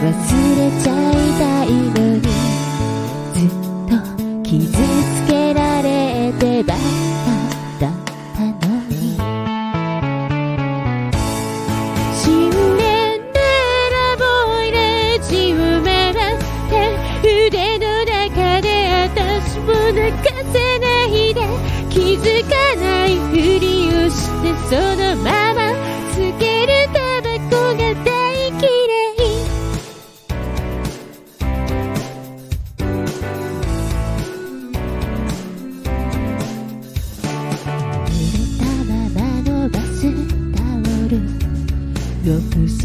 れちゃいたいのにずっと傷つけられてばっかだったのに。新年でラボイレジを回って腕の中で私も泣かせないで気づかないふりをしてそのま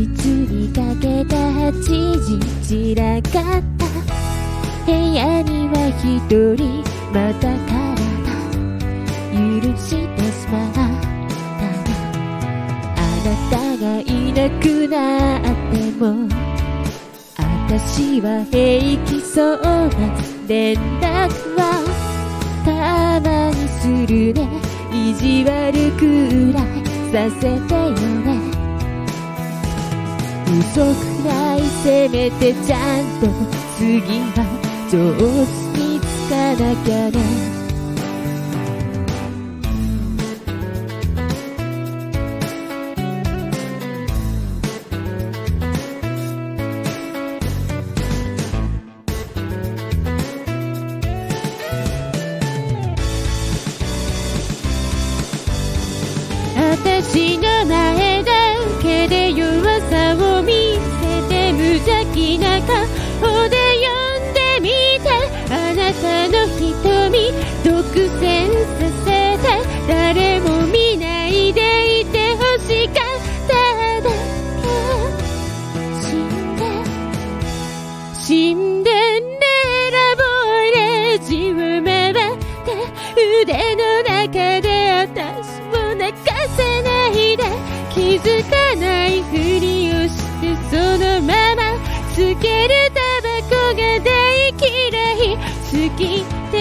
浴室にかけた8時散らかった部屋には一人また体許してしまったあなたがいなくなっても私は平気そうな連絡はたまにするね意地悪くらいさせてよね嘘くらいせめてちゃんと次は上手につかなきゃね私の邪気な顔で呼んでみてあなたの瞳独占させて誰も見ないでいてほしかっただけ。死んでシンデレラボレジを回って腕のて